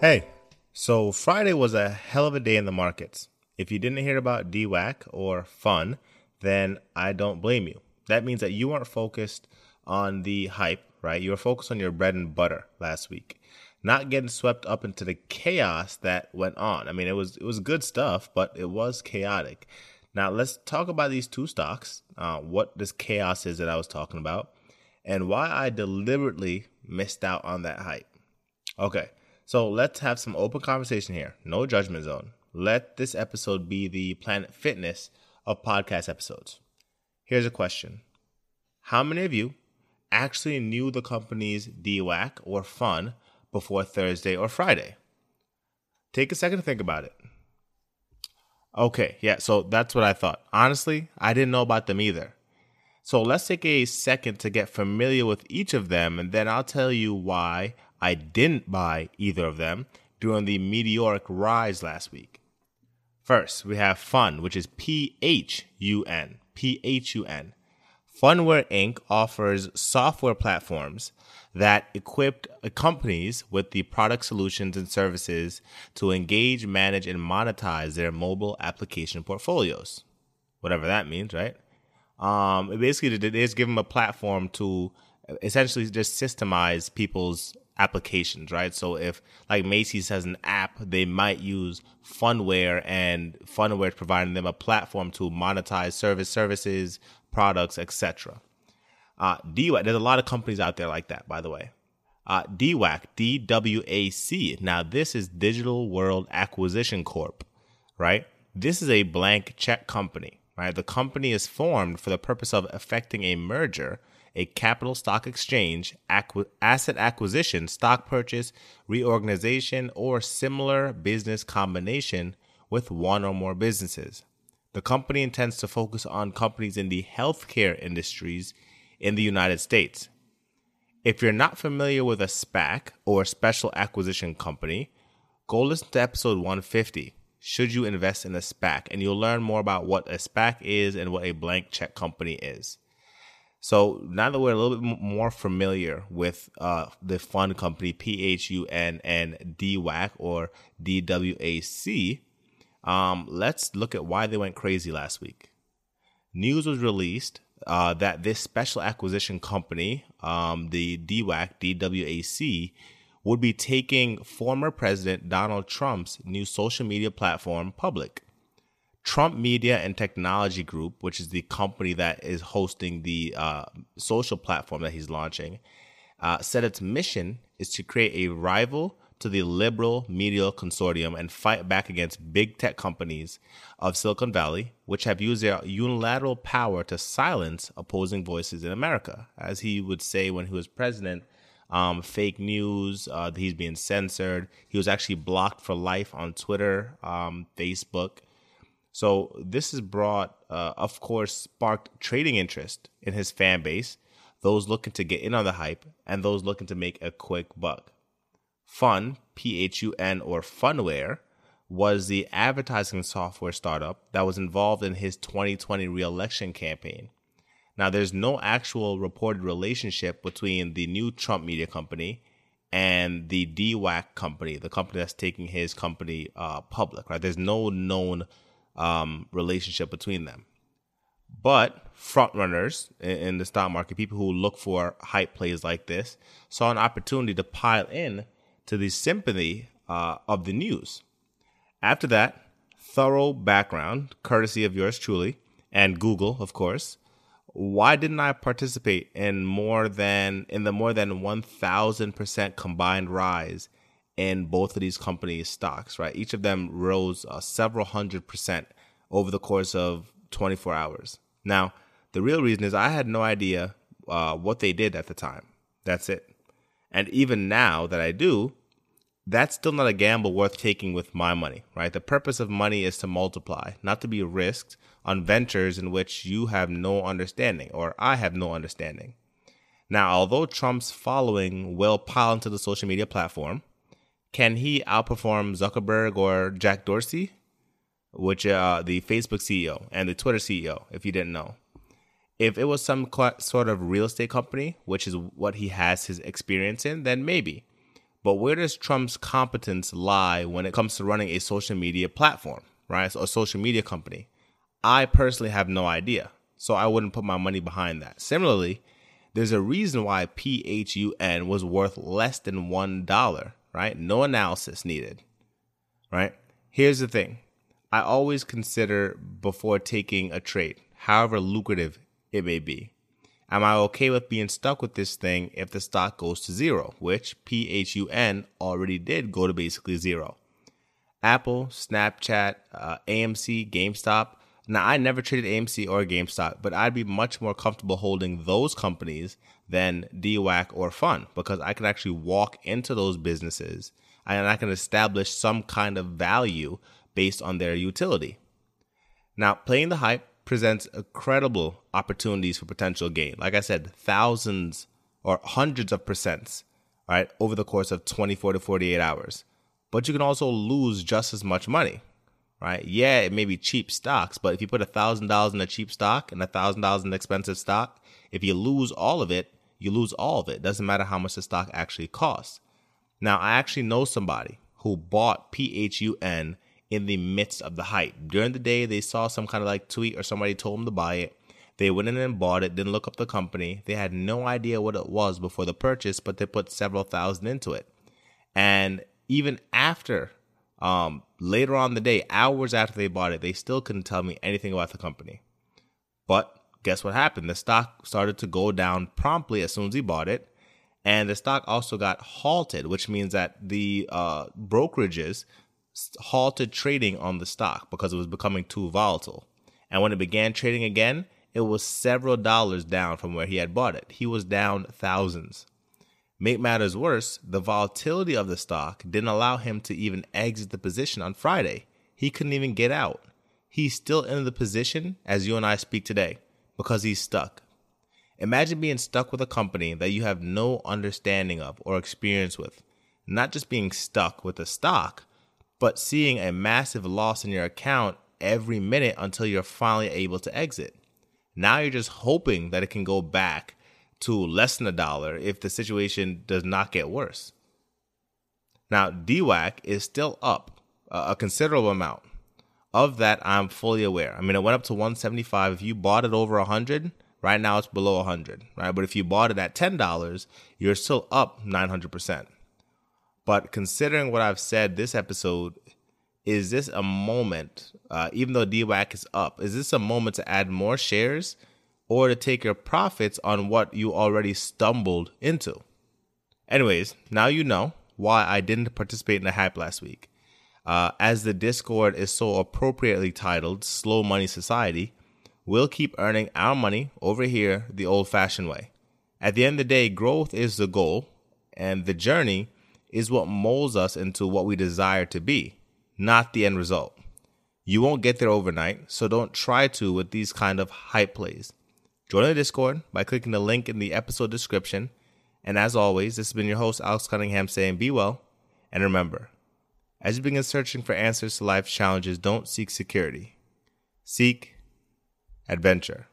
Hey, so Friday was a hell of a day in the markets. If you didn't hear about DWAC or PHUN, then I don't blame you. That means that you aren't focused on the hype, right? You were focused on your bread and butter last week, not getting swept up into the chaos that went on. I mean, it was it was good stuff, but it was chaotic. Now let's talk about these two stocks. Uh, what this chaos is that I was talking about, and why I deliberately missed out on that hype. Okay. So let's have some open conversation here. No judgment zone. Let this episode be the Planet Fitness of podcast episodes. Here's a question How many of you actually knew the company's DWAC or PHUN before Thursday or Friday? Take a second to think about it. Okay, yeah, so that's what I thought. Honestly, I didn't know about them either. So let's take a second to get familiar with each of them, and then I'll tell you why I didn't buy either of them during the meteoric rise last week. First, we have PHUN, which is P H U N. P H U N. Phunware Inc. offers software platforms that equip companies with the product solutions and services to engage, manage, and monetize their mobile application portfolios. Whatever that means, right? Um, basically, it is give them a platform to essentially just systemize people's applications, right? So if like Macy's has an app, they might use Phunware and Phunware is providing them a platform to monetize service services, products, etc. Uh, DWAC, there's a lot of companies out there like that, by the way. Uh, DWAC, DWAC. Now this is Digital World Acquisition Corp, right? This is a blank check company, right? The company is formed for the purpose of effecting a merger a capital stock exchange, acqu- asset acquisition, stock purchase, reorganization, or similar business combination with one or more businesses. The company intends to focus on companies in the healthcare industries in the United States. If you're not familiar with a SPAC or special acquisition company, go listen to episode 150. Should you invest in a SPAC? And you'll learn more about what a SPAC is and what a blank check company is. So now that we're a little bit more familiar with uh, the fund company PHUN and DWAC or DWAC, um, let's look at why they went crazy last week. News was released uh, that this special acquisition company, um, the DWAC, DWAC, would be taking former President Donald Trump's new social media platform public. Trump Media and Technology Group, which is the company that is hosting the uh, social platform that he's launching, uh, said its mission is to create a rival to the liberal media consortium and fight back against big tech companies of Silicon Valley, which have used their unilateral power to silence opposing voices in America. As he would say when he was president, um, fake news, uh, he's being censored. He was actually blocked for life on Twitter, um, Facebook. So this has brought, uh, of course, sparked trading interest in his fan base, those looking to get in on the hype, and those looking to make a quick buck. PHUN, P H U N, or Phunware, was the advertising software startup that was involved in his 2020 reelection campaign. Now, there's no actual reported relationship between the new Trump media company and the DWAC company, the company that's taking his company uh, public. Right? There's no known um, relationship between them. But front runners in the stock market, people who look for hype plays like this, saw an opportunity to pile in to the sympathy uh, of the news. After that, thorough background, courtesy of yours truly, and Google, of course. Why didn't I participate in more than in the more than one thousand percent combined rise in both of these companies' stocks, right? Each of them rose uh, several hundred percent over the course of 24 hours. Now, the real reason is I had no idea uh, what they did at the time. That's it. And even now that I do, that's still not a gamble worth taking with my money, right? The purpose of money is to multiply, not to be risked on ventures in which you have no understanding or I have no understanding. Now, although Trump's following will pile into the social media platform, can he outperform Zuckerberg or Jack Dorsey, which uh, the Facebook CEO and the Twitter CEO, if you didn't know? If it was some sort of real estate company, which is what he has his experience in, then maybe. But where does Trump's competence lie when it comes to running a social media platform, right? So a social media company. I personally have no idea. So I wouldn't put my money behind that. Similarly, there's a reason why PHUN was worth less than $1, right? No analysis needed, right? Here's the thing I always consider before taking a trade, however lucrative it may be. Am I okay with being stuck with this thing if the stock goes to zero, which PHUN already did go to basically zero? Apple, Snapchat, uh, AMC, GameStop. Now, I never traded AMC or GameStop, but I'd be much more comfortable holding those companies than DWAC or PHUN because I can actually walk into those businesses and I can establish some kind of value based on their utility. Now, playing the hype presents incredible opportunities for potential gain. Like I said, thousands or hundreds of percents, right, over the course of 24 to 48 hours. But you can also lose just as much money, right? Yeah, it may be cheap stocks, but if you put $1,000 in a cheap stock and $1,000 in an expensive stock, if you lose all of it, you lose all of it. Doesn't matter how much the stock actually costs. Now, I actually know somebody who bought PHUN in the midst of the hype. During the day, they saw some kind of like tweet or somebody told them to buy it. They went in and bought it, didn't look up the company. They had no idea what it was before the purchase, but they put several thousand into it. And even after, um, later on the day, hours after they bought it, they still couldn't tell me anything about the company. But guess what happened? The stock started to go down promptly as soon as he bought it. And the stock also got halted, which means that the uh, brokerages halted trading on the stock because it was becoming too volatile. And when it began trading again, it was several dollars down from where he had bought it. He was down thousands. Make matters worse, the volatility of the stock didn't allow him to even exit the position on Friday. He couldn't even get out. He's still in the position as you and I speak today because he's stuck. Imagine being stuck with a company that you have no understanding of or experience with. Not just being stuck with the stock, but seeing a massive loss in your account every minute until you're finally able to exit. Now you're just hoping that it can go back to less than a dollar if the situation does not get worse. Now, DWAC is still up a considerable amount. Of that, I'm fully aware. I mean, it went up to 175. If you bought it over 100, right now it's below 100, right? But if you bought it at $10, you're still up 900%. But considering what I've said this episode, is this a moment, uh, even though DWAC is up, is this a moment to add more shares or to take your profits on what you already stumbled into? Anyways, now you know why I didn't participate in the hype last week. Uh, as the Discord is so appropriately titled Slow Money Society, we'll keep earning our money over here the old fashioned way. At the end of the day, growth is the goal, and the journey is what molds us into what we desire to be, not the end result. You won't get there overnight, so don't try to with these kind of hype plays. Join the Discord by clicking the link in the episode description. And as always, this has been your host, Alex Cunningham, saying be well. And remember, as you begin searching for answers to life's challenges, don't seek security, seek adventure.